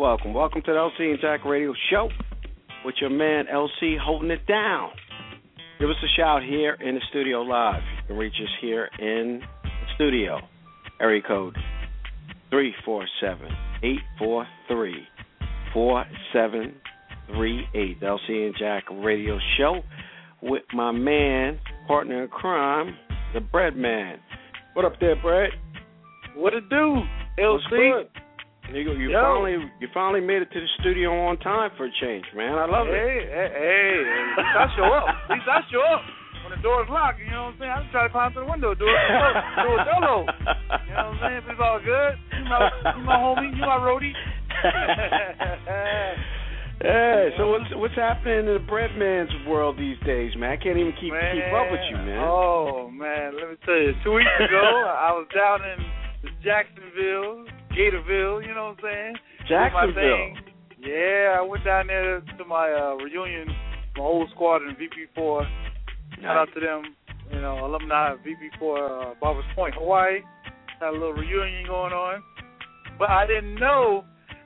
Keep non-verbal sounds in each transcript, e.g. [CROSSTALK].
Welcome, welcome. To the LC and Jack Radio Show with your man LC holding it down. Give us a shout here in the studio live. You can reach us here in the studio. Area code 347-843-4738. The LC and Jack Radio Show with my man, partner in crime, the Bread Man. What up there, Bread? What it do, LC? Good? You, Yo. finally you finally made it to the studio on time for a change, man. I love it. Hey, hey, hey, at least I show up. At least I show up when the door's locked. You know what I'm saying? I just try to climb through the window, do it, do it solo. You know what I'm saying? It's all good. You my, you my homie. You my roadie. [LAUGHS] Hey, so what's what's happening in the breadman's world these days, man? I can't even keep man. keep up with you, man. Oh man, let me tell you. Two weeks ago, I was down in Jacksonville, Gatorville. You know what I'm saying? Jacksonville. Yeah, I went down there to my uh, reunion, my old squad in VP4. Shout out to them, you know, alumni of VP4 uh, Barbers Point, Hawaii. Had a little reunion going on. But I didn't know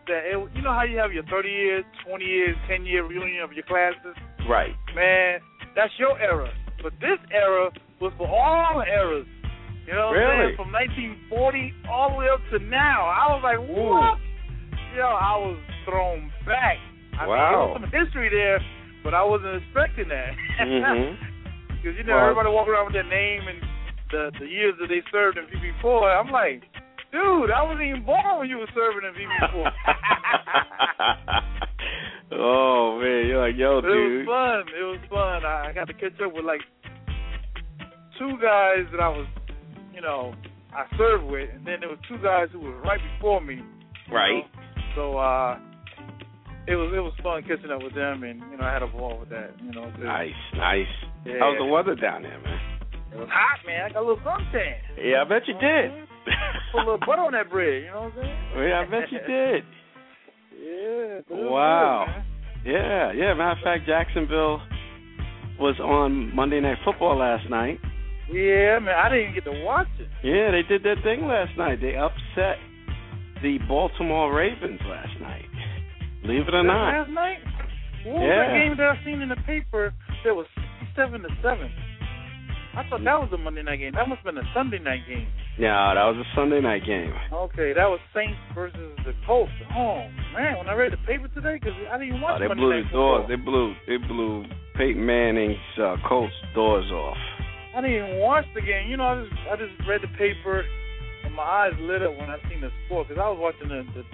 that, it, you know how you have your 30 years, 20 years, 10 year reunion of your classes? Right. Man, that's your era. But this era was for all eras. You know what Really? I'm saying? From 1940 all the way up to now. I was like, what? Yo, I was thrown back. I mean, Wow. there was some history there, but I wasn't expecting that. Mm-hmm. [LAUGHS] Because you know Well- everybody walking around with their name and the the years that they served in VP4. I'm like, dude, I wasn't even born when you were serving in VP4. [LAUGHS] oh man, you're like, yo, But it was fun. It was fun. I, I got to catch up with like two guys that I was, you know, I served with, and then there was two guys who were right before me. Right. know. So uh, it was it was fun catching up with them, and you know I had a ball with that. You know. just- Nice, nice. Yeah. How's the weather down there, man? It was hot, man. I got a little suntan. Yeah, I bet you did. Put a little butter on that bread. You know what I'm saying? [LAUGHS] yeah, I bet you did. Yeah. but it was Wow. good. Yeah, yeah. Matter of fact, Jacksonville was on Monday Night Football last night. Yeah, man. I didn't even get to watch it. Yeah, they did their thing last night. They upset the Baltimore Ravens last night. Believe it or not. Last night? What was Yeah. that game that I seen in the paper that was seven to seven? I thought that was a Monday night game. That must have been a Sunday night game. No, that was a Sunday night game. Okay, that was Saints versus the Colts. Oh man, when I read the paper today, because I didn't even watch Oh, they Monday blew night the doors. They blew. They blew Peyton Manning's uh, Colts doors off. I didn't even watch the game. You know, I just I just read the paper, and my eyes lit up when I seen the score because I was watching the, the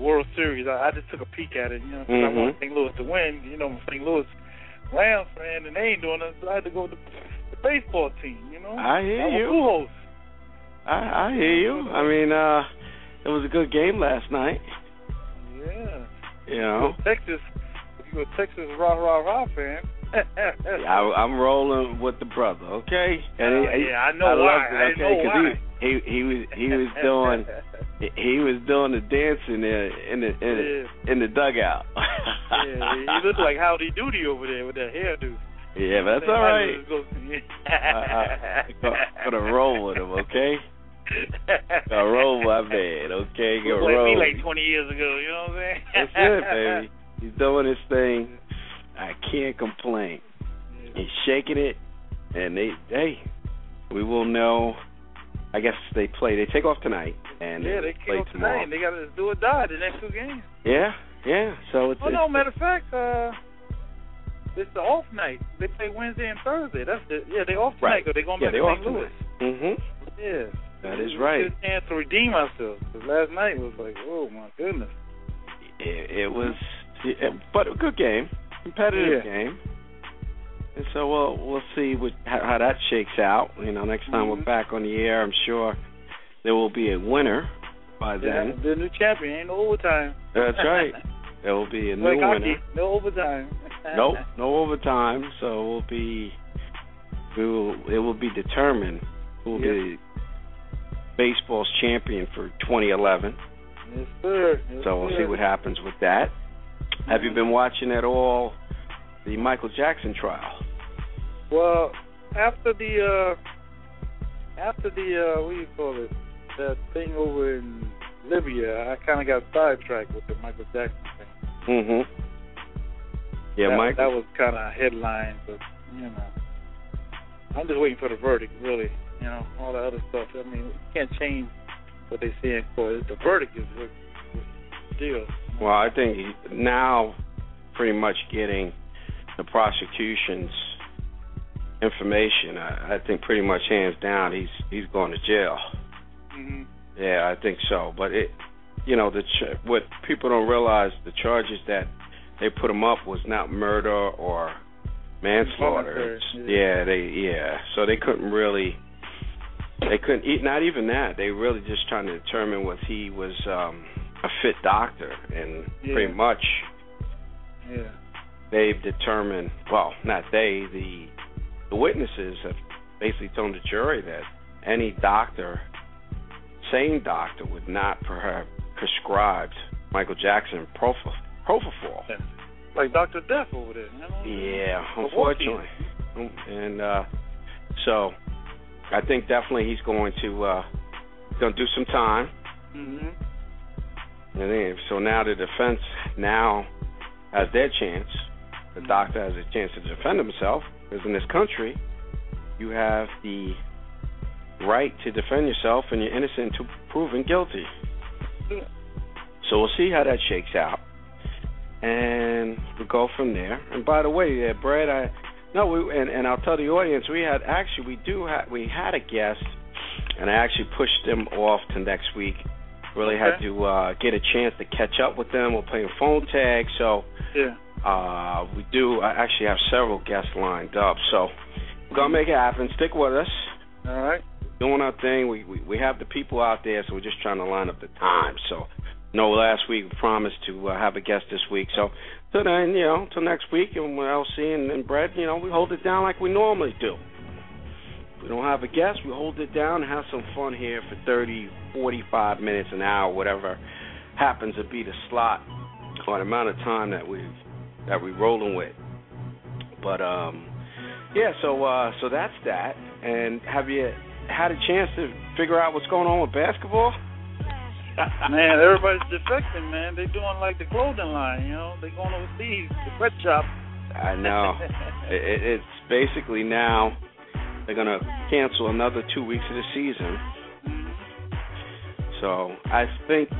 World Series. I, I just took a peek at it. You know, 'cause I wanted St. Louis to win. You know, I'm St. Louis Rams fan, and they ain't doing it, so I had to go with the, the baseball team. You know, I hear I'm you. a Pujols. I, I hear you. I mean, uh, it was a good game last night. Yeah. You know, Texas. If you a Texas rah rah rah fan. [LAUGHS] I, I'm rolling with the brother. Okay, and Uh, yeah, I know I why. it, I okay, know 'cause why. he he he was he was doing [LAUGHS] he was doing the dancing in the in the, in the dugout. [LAUGHS] yeah, he looked like Howdy Doody over there with that hairdo. yeah, but that's all right. I, I, gonna roll with him, okay? Gonna roll with my man, okay? He Gonna was like me like 20 years ago, you know what I'm saying? That's it, baby. He's doing his thing. I can't complain. He's shaking it, and they, hey, we will know. I guess they play. They take off tonight, and yeah, they play kick off tomorrow. tonight. They got to do or die the next two games. Yeah, Yeah. So it's. Oh it's, no, matter of fact, uh, it's the off night. They play Wednesday and Thursday. That's the yeah. They off tonight. Right. Cause they gonna yeah, they it off St. Louis. Mhm. Yeah. That is right. A chance to redeem ourselves. 'Cause last night was like, oh my goodness. It, it was, yeah, but a good game, competitive Yeah. game. And so we'll we'll see what how, how that shakes out. You know, next time we're Mhm. back on the air, I'm sure there will be a winner by Yeah, then. the new champion ain't no overtime. That's right. [LAUGHS] There will be a new like winner. no overtime. [LAUGHS] Nope, no overtime. So we'll be, we will, it will be determined who will be baseball's champion for 2011. Yes, sir. Yes, So we'll see what happens with that. Have you been watching at all the Michael Jackson trial? Well, after the uh after the uh what do you call it? That thing over in Libya, I kinda got sidetracked with the Michael Jackson thing. Mhm. Yeah, that, Mike. that was kinda a headline, but you know. I'm just waiting for the verdict, really. You know, all the other stuff. I mean, you can't change what they say in court. The verdict is what what deal. Well, I think now pretty much getting the prosecution's information. I, I think pretty much hands down he's he's going to jail. Mhm. Yeah, I think so. But it, you know, the ch- what people don't realize the charges that they put him up was not murder or manslaughter. Yeah. yeah, they yeah. So they couldn't really. They couldn't eat. Not even that. They really just trying to determine was he was um a fit doctor, and Yeah. pretty much Yeah. they've determined. Well, not they. The the witnesses have basically told the jury that any doctor, sane doctor, would not have prescribed Michael Jackson propofol. propofol. Like Dr. Death over there. Yeah, Or unfortunately. And uh so I think definitely he's going to uh to do some time. Mhm. And then, so now the defense now has their chance. The doctor has a chance to defend himself because in this country you have the right to defend yourself and you're innocent until proven guilty. So we'll see how that shakes out, and we'll go from there. And by the way, yeah, Brad, I no, we and, and I'll tell the audience we had actually we do ha- we had a guest, and I actually pushed them off to next week. Really had to uh, get a chance to catch up with them. We're playing phone tag, so Yeah. uh, we do. I actually have several guests lined up, so we're gonna make it happen. Stick with us All right. doing our thing. We, we we have the people out there, so we're just trying to line up the time. So, no, last week we promised to uh, have a guest this week. So, till then, you know, till next week, and LC and, and Brett, you know, we hold it down like we normally do. We don't have a guest. We hold it down and have some fun here for 30, 45 minutes, an hour, whatever happens to be the slot or the amount of time that we that we're rolling with. But um, yeah. So uh, so that's that. And have you had a chance to figure out what's going on with basketball? [LAUGHS] Man, everybody's defecting, man. They're doing like the clothing line, you know. They're going overseas, the sweat shop. I know. [LAUGHS] it, it- it's basically now they're gonna cancel another two weeks of the season. So I think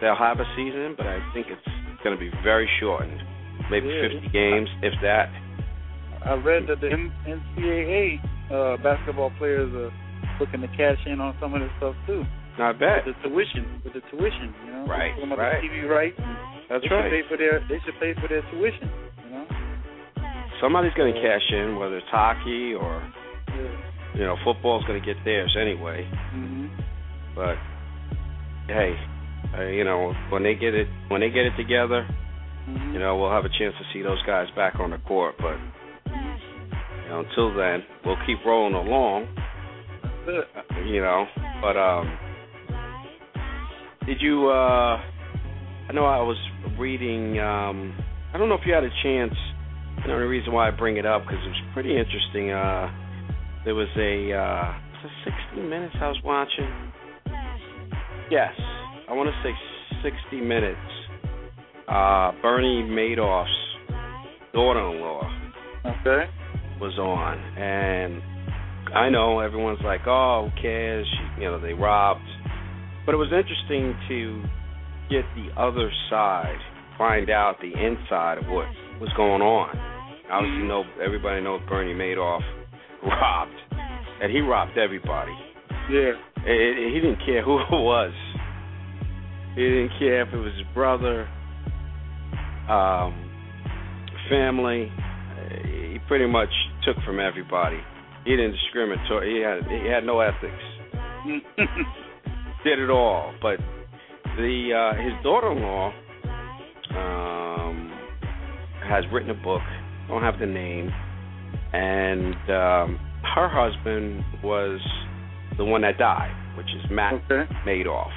they'll have a season, but I think it's gonna be very shortened. Maybe Yeah. 50 games, if that. I read that the NCAA uh, basketball players are looking to cash in on some of this stuff too. Not bad. With the tuition, with the tuition, you know. Right, about right. The TV rights. That's they should right. pay for their. They should pay for their tuition. You know. Somebody's gonna cash in, whether it's hockey or Yeah. you know football's gonna get theirs anyway. hmm But hey, uh, you know when they get it when they get it together, hmm you know we'll have a chance to see those guys back on the court. But you know until then, we'll keep rolling along. You know, but um, did you? uh I know I was reading. um I don't know if you had a chance. The only reason why I bring it up because it was pretty interesting. Uh There was a uh was it 60 Minutes I was watching. Yes, I want to say 60 Minutes. Uh Bernie Madoff's daughter-in-law Okay. was on, and I know everyone's like, "Oh, who cares?" She, you know, they robbed, but it was interesting to get the other side find out the inside of what was going on. Obviously, know everybody knows Bernie Madoff robbed, and he robbed everybody. Yeah. It, it, he didn't care who it was. He didn't care if it was his brother, um, family. He pretty much took from everybody. He didn't discriminate. He had he had no ethics. [LAUGHS] Did it all. But the uh, his daughter-in-law um, has written a book. I Don't have the name, and um, her husband was the one that died, which is Matt okay. Madoff.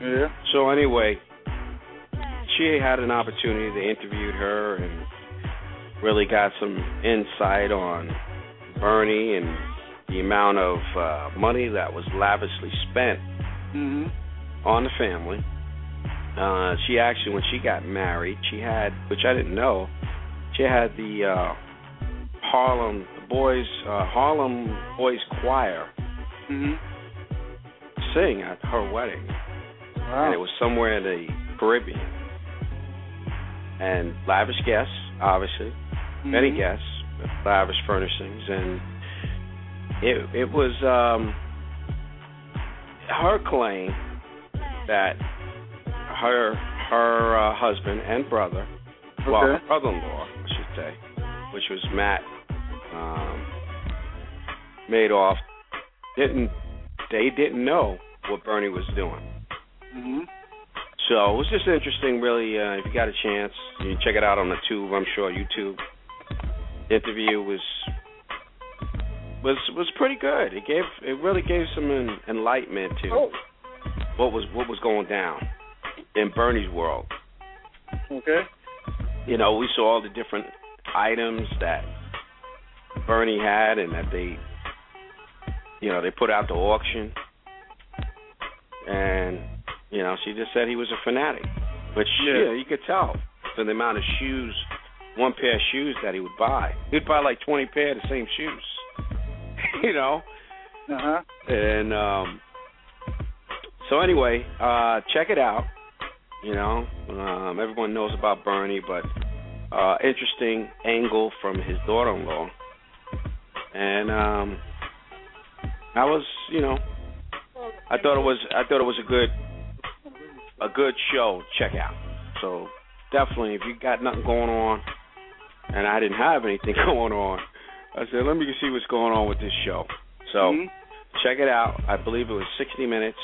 Yeah. So anyway, she had an opportunity. They interviewed her and really got some insight on Bernie and the amount of uh, money that was lavishly spent Mhm. on the family. Uh, she actually, when she got married, she had, which I didn't know, she had the uh, Harlem Boys uh, Harlem Boys Choir Mhm. sing at her wedding, Wow. and it was somewhere in the Caribbean. And lavish guests, obviously, many Mhm. guests, lavish furnishings, and it it was um, her claim that her her uh, husband and brother, well, her brother-in-law, I should say, which was Matt um, Madoff, didn't they didn't know what Bernie was doing. Mhm. So it was just interesting, really. Uh, if you got a chance, you can check it out on the tube. I'm sure YouTube. The interview was was was pretty good. It gave it really gave some en- enlightenment to Oh. what was what was going down in Bernie's world. Okay. You know, we saw all the different items that Bernie had, and that they, you know, they put out to auction. And you know, she just said he was a fanatic, But Yeah. yeah, you could tell from the amount of shoes, one pair of shoes that he would buy. He'd buy like twenty pair of the same shoes. [LAUGHS] you know, Uh huh. and um so anyway, uh check it out. You know, um everyone knows about Bernie, but uh interesting angle from his daughter-in-law. And um I was, you know, I thought it was I thought it was a good a good show check out. So definitely if you got nothing going on and I didn't have anything [LAUGHS] going on, I said, let me see what's going on with this show. So Mhm. check it out. I believe it was 60 minutes,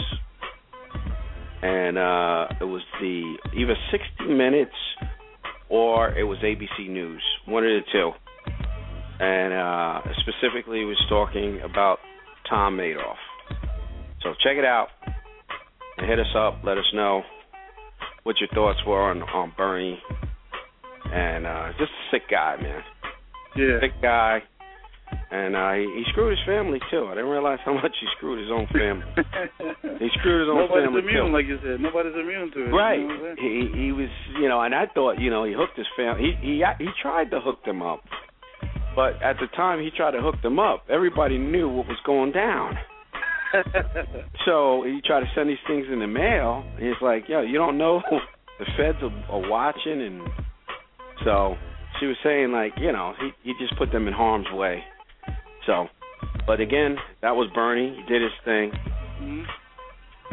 and uh, it was the either 60 minutes or it was ABC News, one of the two. And uh, specifically, it was talking about Tom Madoff. So check it out and hit us up. Let us know what your thoughts were on on Bernie. And uh, just a sick guy, man Yeah. sick guy, and uh, he, he screwed his family too. I didn't realize how [LAUGHS] much he screwed his own family. [LAUGHS] He screwed his own Nobody's family immune, too. like you said. Nobody's immune to it. Right. You know what I'm saying? He he was you know, and I thought you know he hooked his family. He he he tried to hook them up, but at the time he tried to hook them up, everybody knew what was going down. [LAUGHS] So he tried to send these things in the mail. And he's like, yo, you don't know the feds are, are watching, and so she was saying like, you know, he he just put them in harm's way. So, but again, that was Bernie. He did his thing. Mhm.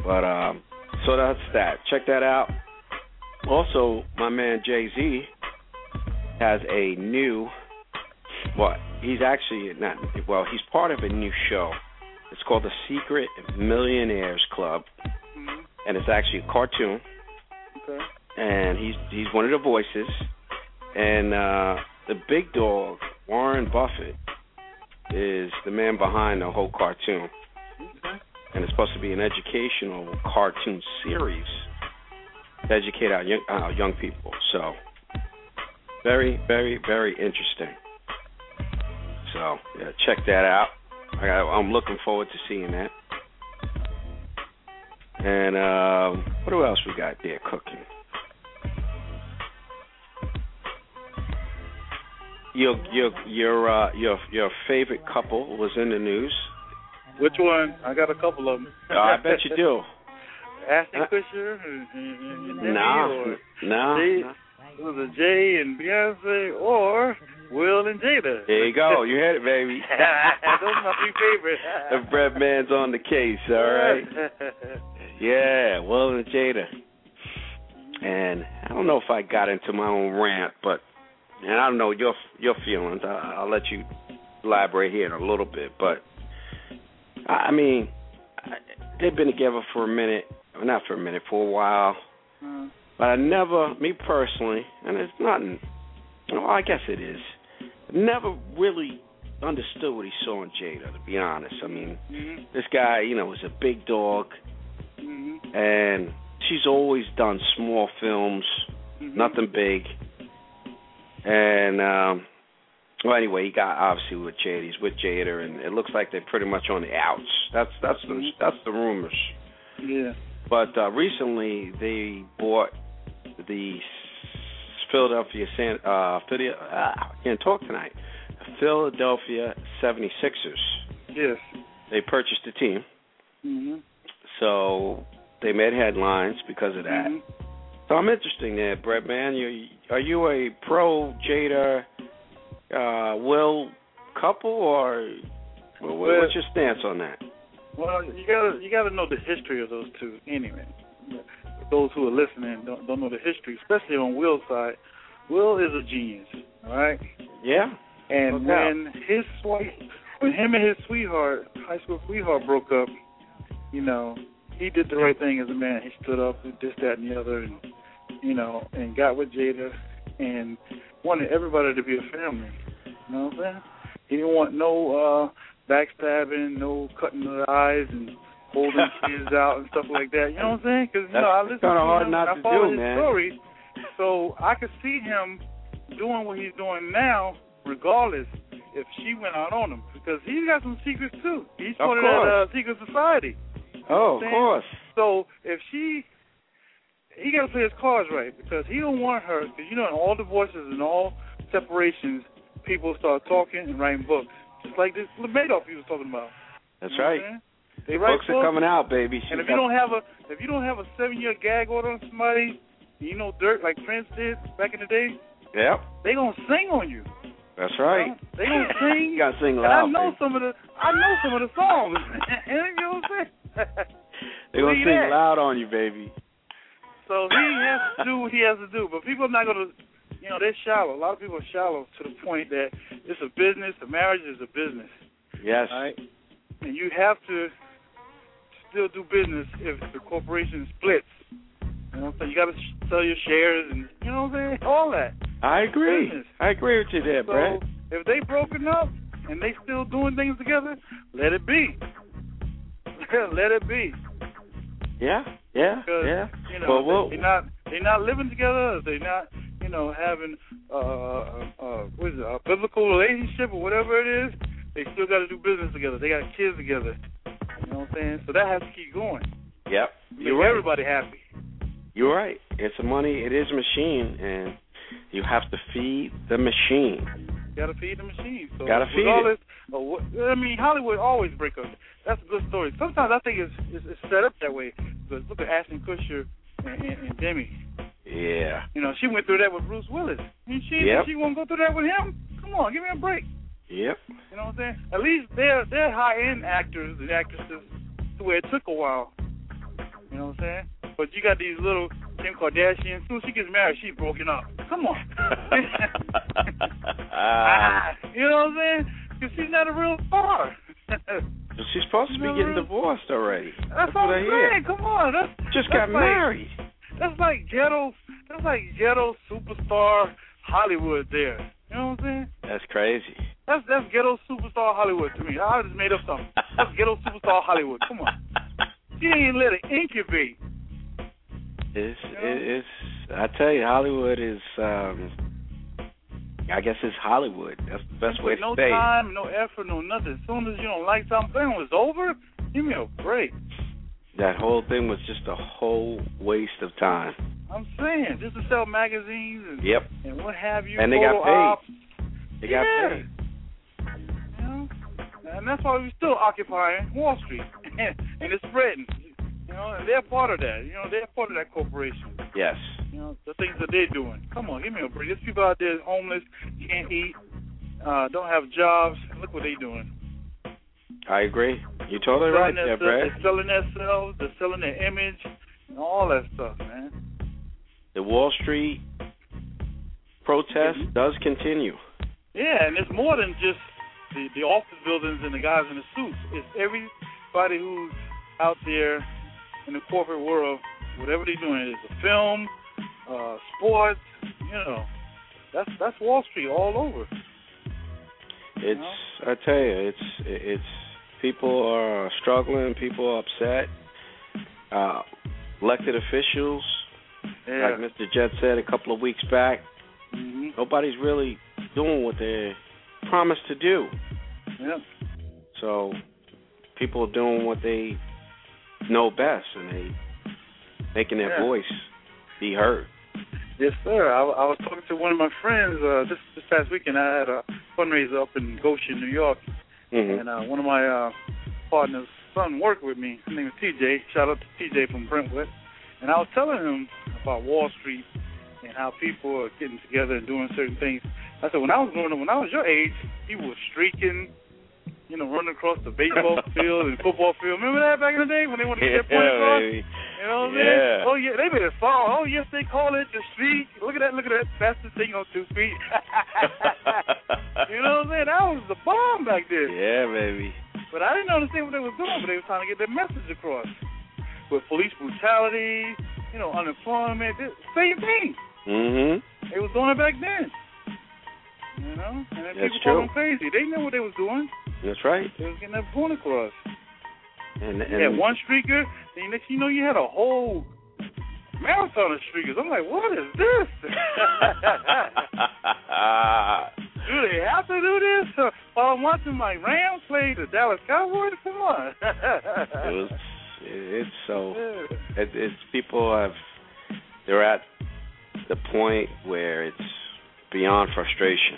But um, so that's that. Check that out. Also, my man Jay Z has a new. What? He's actually not. Well, he's part of a new show. It's called the Secret Millionaires Club, Mhm. and it's actually a cartoon. Okay. And he's he's one of the voices. And uh, the big dog, Warren Buffett, is the man behind the whole cartoon and it's supposed to be an educational cartoon series to educate our young, our young people. So, very, very, very interesting. So, yeah, check that out. I I'm looking forward to seeing that. And um, what else we got there cooking? Your your your uh, your your favorite couple was in the news. Which one? I got a couple of them. Uh, I bet you do. [LAUGHS] Ashton Kutcher No, no, See, no. was it Jay and Beyonce or Will and Jada? There you go. You had it, baby. [LAUGHS] Those are my three favorites. [LAUGHS] the bread man's on the case. All right. Yeah, Will and Jada. And I don't know if I got into my own rant, but and I don't know your your feelings. I, I'll let you elaborate here in a little bit, but I mean, they've been together for a minute, not for a minute, for a while. Mm. But I never, me personally, and it's nothing. Well, I guess it is. Never really understood what he saw in Jada. To be honest, I mean, hmm this guy, you know, is a big dog, hmm and she's always done small films, hmm nothing big. And um well, anyway, he got obviously with Jada. He's with Jada, and it looks like they're pretty much on the outs. That's that's the Mhm. that's the rumors. Yeah. But uh, recently they bought the Philadelphia San uh Philadelphia, ah, I can't talk tonight. Philadelphia 76ers. Yes. They purchased the team, hmm so they made headlines because of that. hmm So I'm interested in that, Brett. Man, you are you a pro Jada uh, Will couple, or well, what- what's your stance on that? Well, you gotta you gotta know the history of those two anyway. Those who are listening don't don't know the history, especially on Will's side. Will is a genius, all right. Yeah, And No when his sweet, when him and his sweetheart, high school sweetheart, broke up, you know, he did the right thing as a man. He stood up and this, that, and the other, and you know, and got with Jada, and wanted everybody to be a family. You know what I'm saying? He didn't want no uh backstabbing, no cutting of the eyes, and holding [LAUGHS] kids out and stuff like that. You know what I'm saying? Because you know, I listen to hard him, not I follow do, his man. story, so I could see him doing what he's doing now, regardless if she went out on him, because he's got some secrets too. He's part of course. that uh, secret society. Oh, of course. So if she, he got to play his cards right because he don't want her. Because you know, in all divorces and all separations, people start talking and writing books, just like this Madoff he was talking about. That's You know right. They write Books are coming out, baby. and if you don't have a if you don't have a seven year gag order on somebody, you know dirt like Prince did back in the day, Yep, they gonna sing on you. that's right. They gonna [LAUGHS] sing. you gotta sing and I know baby. some of the I know some of the songs. [LAUGHS] you know what I'm saying? They're gonna sing that. loud on you, baby. So he has to do what he has to do. But people are not gonna you know, they're shallow. A lot of people are shallow to the point that it's a business, a marriage is a business. Yes. Right? And you have to still do business if the corporation splits. You know what I'm saying? You gotta sh- sell your shares and you know what I'm saying? All that. I agree. Business. I agree with you there, So if they broken up and they still doing things together, let it be. [LAUGHS] let it be. Yeah, yeah, Because yeah. you know Well, well- they, are not they're not living together. They're not you know having uh, uh what is it a biblical relationship or whatever it is. They still got to do business together. They got kids together. You know what I'm saying? So that has to keep going. Yep. Make You're right. everybody happy. You're right. It's a money. It is a machine, and you have to feed the machine. Got to feed the machine. So Gotta feed regardless of what, I mean, Hollywood always break up. That's a good story. Sometimes I think it's it's, it's set up that way. Because look at Ashton Kutcher and, and, and Demi. Yeah. You know, she went through that with Bruce Willis. And she Yep. she won't go through that with him. Come on, give me a break. Yep. You know what I'm saying? At least they're they're high end actors and actresses to where it took a while. You know what I'm saying? But you got these little Kim Kardashian. As soon as she gets married, she's broken up. Come on. [LAUGHS] [LAUGHS] ah, you know what I'm saying? Because she's not a real star. [LAUGHS] She's supposed to be getting divorced already. That's what what I'm saying. Come on, that's Just that's got like, married. That's like ghetto. That's like ghetto superstar Hollywood. There. You know what I'm saying? That's crazy. That's that's ghetto superstar Hollywood to me. I just made up something. That's ghetto superstar Hollywood. Come on. [LAUGHS] She ain't let it incubate. It's You know? it, it's. I tell you, Hollywood is. um I guess it's Hollywood. That's the best way to no say No time, no effort, no nothing. As soon as you don't like something, was over. Give me a break. That whole thing was just a whole waste of time. I'm saying just to sell magazines and Yep. and what have you. And they got paid. ops, They got Yeah. paid. You know, and that's why we're still occupying Wall Street, [LAUGHS] and it's spreading. You know, and they're part of that. You know, they're part of that corporation. Yes. You know, the things that they're doing. Come on, give me a break. There's people out there homeless, can't eat, uh, don't have jobs. Look what they're doing. I agree. You're totally right there, Brad. They're selling themselves. They're selling their image, and all that stuff, man. The Wall Street protest Mm-hmm. does continue. Yeah, and it's more than just the the office buildings and the guys in the suits. It's everybody who's out there in the corporate world, whatever they're doing. It's a film, uh, sports, you know. That's that's Wall Street all over. It's know? I tell you, it's it's people are struggling, people are upset. Uh, elected officials, Yeah. like Mr. Jet said a couple of weeks back, hmm nobody's really doing what they promised to do. Yeah. So people are doing what they know best, and they making their Yeah. voice be heard. Yes, sir. I, I was talking to one of my friends uh, this this past weekend. I had a fundraiser up in Goshen, New York, hmm and uh, one of my uh, partners' son worked with me. His name is TJ. Shout out to TJ from Brentwood. And I was telling him about Wall Street and how people are getting together and doing certain things. I said, when I was growing up, when I was your age, people were streaking, you know, running across the baseball [LAUGHS] field and football field. Remember that back in the day when they wanted to get their point across? baby. You know what I'm Yeah. saying? Oh yeah, they made a song. Oh yes, they call it the street. Look at that, look at that fastest thing on two feet. [LAUGHS] you know what I'm saying? That was the bomb back then. Yeah, baby. But I didn't understand what they were doing, but they were trying to get their message across. With police brutality, you know, unemployment, this- same thing. Mhm. They was doing it back then. You know? And then That's people called them crazy. They knew what they was doing. That's right. They was getting their point across. And and You had one streaker, then next thing you know you had a whole marathon of streakers. I'm like, what is this? [LAUGHS] do they have to do this? Uh, while I'm watching my Rams play the Dallas Cowboys? Come on. it was it's so [LAUGHS] Yeah. it, it's people have they're at the point where it's beyond frustration.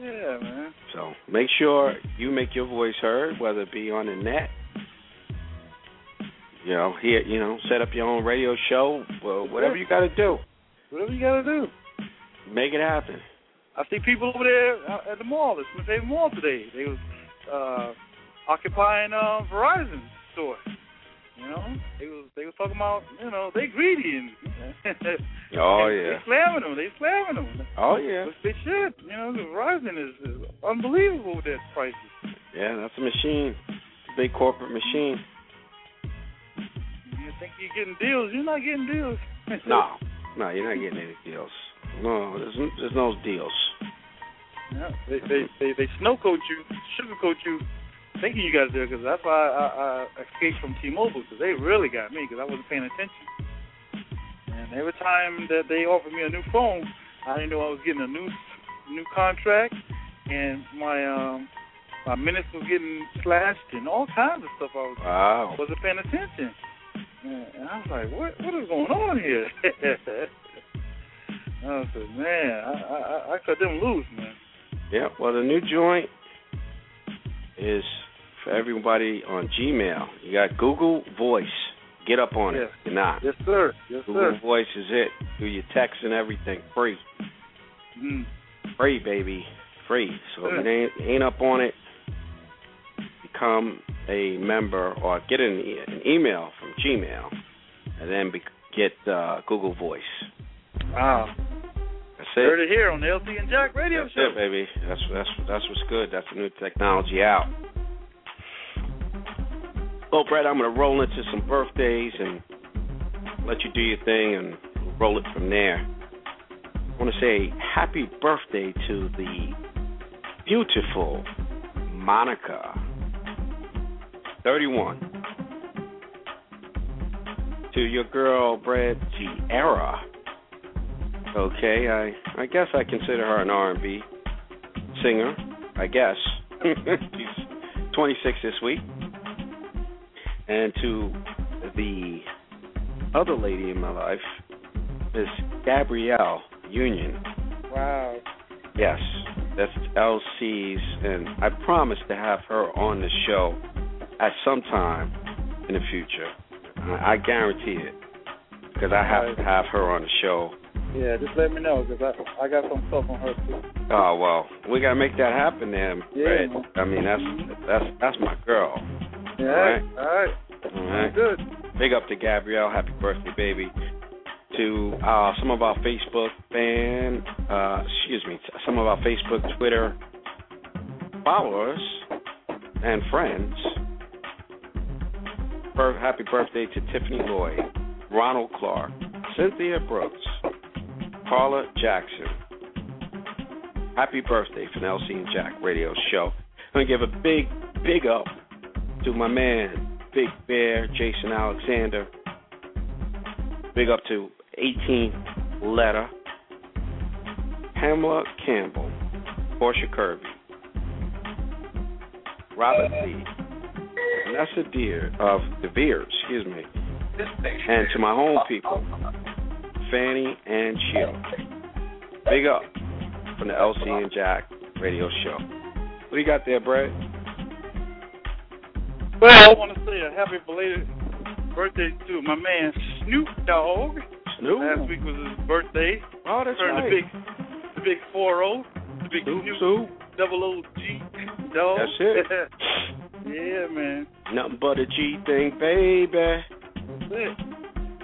Yeah, man. So make sure you make your voice heard, whether it be on the net, you know, here, you know, set up your own radio show, well, whatever you got to do, Whatever you gotta do. make it happen. I see people over there uh, at the mall, the Smith Haven Mall today. They was uh, occupying uh, Verizon store. You know, they was they was talking about you know they greedy and [LAUGHS] oh, [LAUGHS] oh yeah, they slamming them, they slamming them. oh yeah, Which they should. You know, the Verizon is, is unbelievable with their prices. yeah. That's a machine, it's a big corporate machine. You think you're getting deals? You're not getting deals. [LAUGHS] No, no, you're not getting any deals. No, there's there's no deals. Yeah, they they they, they snowcoat you, sugarcoat you, thinking you guys there. Because that's why I, I, I escaped from T-Mobile because they really got me because I wasn't paying attention. And every time that they offered me a new phone, I didn't know I was getting a new new contract, and my um my minutes was getting slashed and all kinds of stuff. I was Wow. wasn't paying attention. And I was like, what what is going on here? [LAUGHS] I said, man, I, I I cut them loose, man. Yeah. Well, the new joint is for everybody on Gmail. You got Google Voice. Get up on it. Yes. You're not. Yes, sir. Yes, Google sir. Voice is it. Do your text and everything free. Mm. Free, baby. Free. So if you ain't, ain't up on it, become a member or get an, e- an email from Gmail, and then be, get uh, Google Voice. Wow. That's Heard it. it here on the LC and Jack Radio That's Show. it, baby. That's that's that's what's good. That's the new technology out. Well, Brett, I'm gonna roll into some birthdays and let you do your thing and roll it from there. I want to say happy birthday to the beautiful Monica, 31. To your girl, Brett Ciara. Okay, I I guess I consider her an R&B singer. I guess [LAUGHS] she's 26 this week. And to the other lady in my life, Miss Gabrielle Union. Wow. Yes, that's LC's, and I promise to have her on the show at some time in the future. I, I guarantee it. because I have to have her on the show. Yeah, just let me know because I I got some stuff on her too. Oh well, we gotta make that happen, then. Yeah. I mean, that's that's that's my girl. All right. All right. All right. Good. Big up to Gabrielle. Happy birthday, baby. To uh, some of our Facebook fan, uh, excuse me, some of our Facebook, Twitter followers and friends. Happy birthday to Tiffany Lloyd, Ronald Clark, Cynthia Brooks, Carla Jackson. Happy birthday from LC and Jack Radio Show. I'm gonna give a big, big up to my man, Big Bear, Jason Alexander. Big up to 18th Letter, Pamela Campbell, Portia Kirby, Robert Lee, Vanessa Deere of De Beers, excuse me, and to my home people, Fanny and Chill. Big up from the LC and Jack Radio Show. What do you got there, Brad? Well, I want to say a happy belated birthday to my man Snoop Dogg. Snoop. Last week was his birthday. Oh, that's Turned right. the big, the big four zero, the big Snoop, Snoop Snoop. double O G dog. That's it. [LAUGHS] yeah, man. Nothing but a G thing, baby. That's it.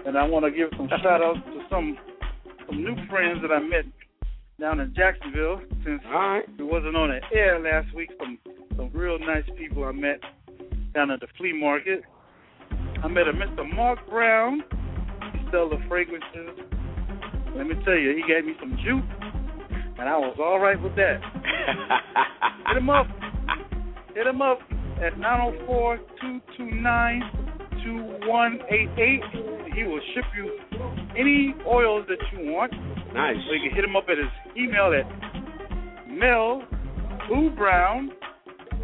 And I want to give some shout outs to some some new friends that I met down in Jacksonville since All right. we wasn't on the air last week. Some some real nice people I met down at the flea market. I met a Mr. Mark Brown. He sells the fragrances. Let me tell you, he gave me some juice, and I was all right with that. [LAUGHS] Hit him up. Hit him up at 904-229-2188. He will ship you any oils that you want. nice. So you can hit him up at his email at Mel Brown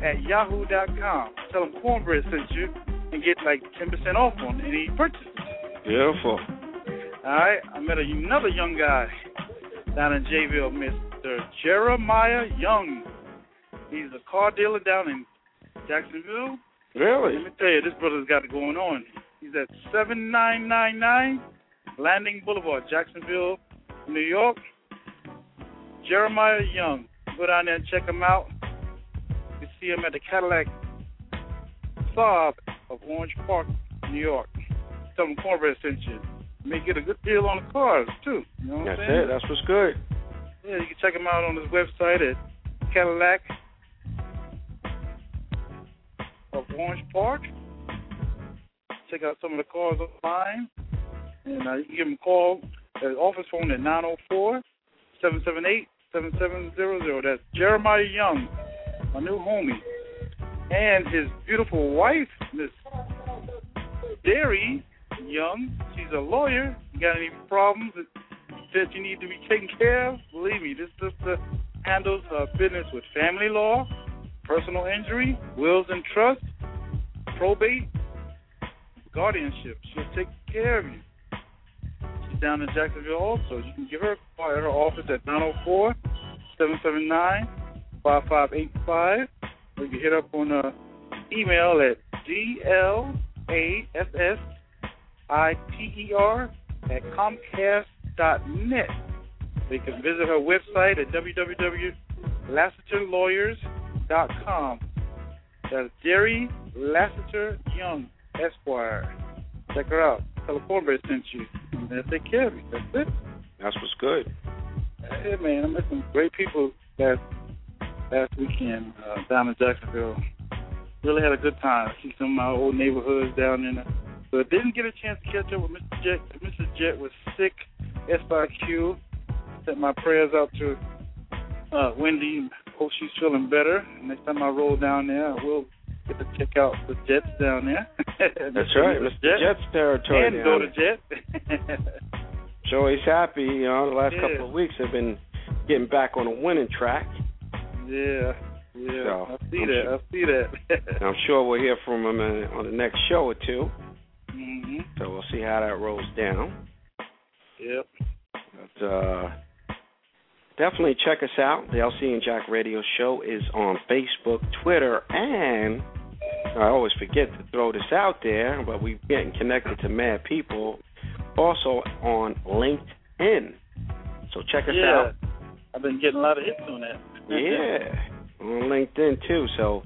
at yahoo.com. Tell him Cornbread sent you and get like 10% off on any purchase. Beautiful. All right, I met a, another young guy down in Jayville, Mr. Jeremiah Young. He's a car dealer down in Jacksonville. Really? Let me tell you, this brother's got it going on. He's at 7999 Blanding Boulevard, Jacksonville, New York. Jeremiah Young. Go down there and check him out. See him at the Cadillac Saab of Orange Park, New York. Tell him Cornbread sent you. You may get a good deal on the cars, too. You know what That's I'm saying? it. That's what's good. Yeah, you can check him out on his website at Cadillac of Orange Park. Check out some of the cars online. And uh, you can give him a call at his office phone at 904 778 7700. That's Jeremiah Young, my new homie. And his beautiful wife, Miss Derry Young. She's a lawyer. You got any problems that, you need to be taken care of? Believe me, this sister uh, handles her business with family law, personal injury, wills and trust, probate, guardianship. She'll take care of you. She's down in Jacksonville also. You can give her a call at her office at 904 779 5585. Or you can hit up on uh, email at D-L-A-S-S-I-T-E-R at Comcast.net. They can visit her website at www.lassiterlawyers.com. That's Jerry Lassiter Young, Esquire. Check her out. Tell her Cornbread sent you. And they'll take care of you. That's it. That's what's good. Hey, man, I met some great people last, last weekend uh, down in Jacksonville. Really had a good time. See some of my old neighborhoods down in there. But didn't get a chance to catch up with Mr. Jet. Mr. Jet was sick. SIQ. Sent my prayers out to uh, Wendy. Hope she's feeling better. Next time I roll down there, I will get to check out the Jets down there. [LAUGHS] That's right. Mr. Jet's territory. And down go to there. Jet. So he's happy. You know, the last [LAUGHS] Yeah. couple of weeks have been getting back on a winning track. Yeah. Yeah. So, I see I'm that. sure- I see that. I'm sure we'll hear from him in, on the next show or two. hmm So we'll see how that rolls down. Yep. But uh, definitely check us out. The LC and Jack Radio Show is on Facebook, Twitter, and I always forget to throw this out there, but we're getting connected to mad people also on LinkedIn. So check us yeah. out. I've been getting a lot of hits on that. Yeah, [LAUGHS] on LinkedIn too. So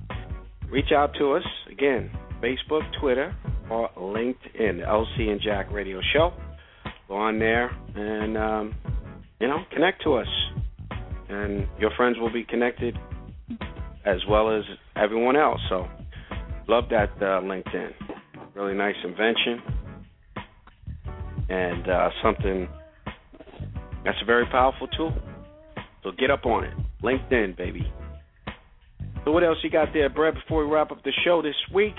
reach out to us again, Facebook, Twitter, or LinkedIn, LC and Jack Radio Show. Go on there and um, you know connect to us, and your friends will be connected as well as everyone else. So love that uh, LinkedIn. Really nice invention and uh, something that's a very powerful tool. So get up on it. LinkedIn, baby. So what else you got there, Brett, before we wrap up the show this week?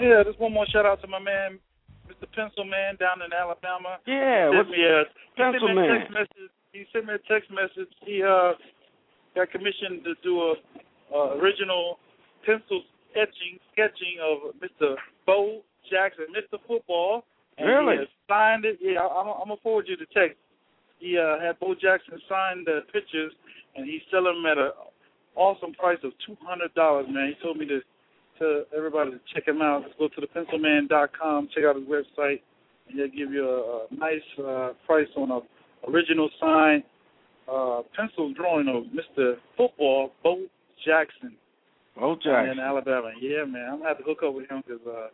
Yeah, just one more shout out to my man, Mr. Pencil Man down in Alabama. Yeah, what's sent me a, Pencil he sent me a Man? text message. He sent me a text message. He uh got commissioned to do a uh, original pencil etching sketching of Mr. Bo Jackson, Mr. Football. And Really? He has signed it. Yeah, I'm, I'm gonna forward you the text. He uh, had Bo Jackson sign the pictures, and he's selling them at a awesome price of two hundred dollars. Man, he told me to to everybody to check him out. Just go to thepencilman.com, check out his website, and he'll give you a, a nice uh, price on a original signed uh, pencil drawing of Mr. Football Bo Jackson Oh, down Jack. in Alabama. Yeah, man, I'm gonna have to hook up with him because uh,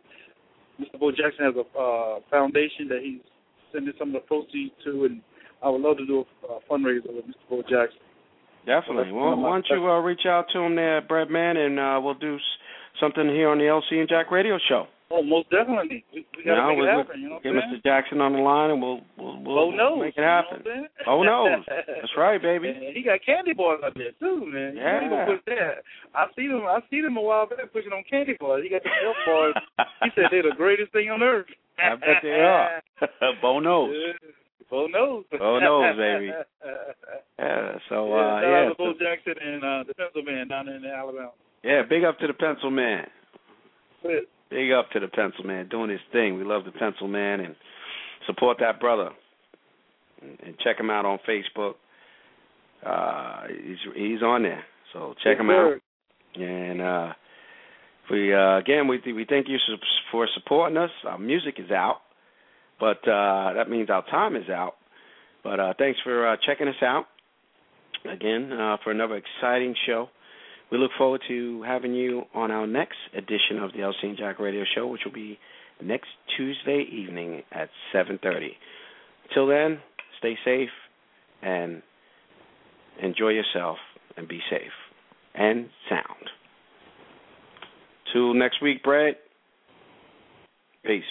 Mr. Bo Jackson has a uh, foundation that he's sending some of the proceeds to, and I would love to do a uh, fundraiser with Mr. Bo Jackson. Definitely. That's Well, one of my- why don't you uh, reach out to him there, Brett Man, and uh, we'll do s- something here on the LC and Jack Radio Show. Oh, most definitely. We, we gotta Now, make it happen. You know Get? Mr. Jackson on the line, and we'll we'll, we'll Bo knows. make it you know happen. I'm saying? [LAUGHS] That's right, baby. He got candy bars up there too, man. You know he Yeah. push that. I seen him. I seen him a while back pushing on candy bars. He got the milk bars. he said they're the greatest thing on earth. [LAUGHS] I bet they are. [LAUGHS] Bo knows. Yeah. Bo knows. Bo knows, baby. [LAUGHS] Yeah. So yeah, uh, yeah. Bo Jackson and uh, the pencil man down in Alabama. Yeah, big up to the Pencil Man. Big up to the Pencil Man doing his thing. We love the Pencil Man and support that brother. And check him out on Facebook. Uh, he's he's on there, so check him out. And uh, we uh, again we we thank you for supporting us. Our music is out, but uh, that means our time is out. But uh, thanks for uh, checking us out again uh, for another exciting show. We look forward to having you on our next edition of the LC and Jack Radio Show, which will be next Tuesday evening at 7:30. Till then, stay safe and enjoy yourself and be safe and sound. Till next week, Brad. Peace.